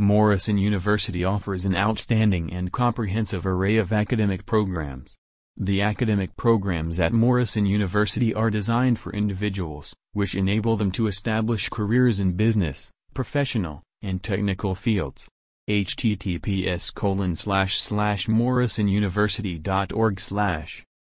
Morrison University offers an outstanding and comprehensive array of academic programs. The academic programs at Morrison University are designed for individuals, which enable them to establish careers in business, professional, and technical fields. https colon slash slash morrisonuniversity.org slash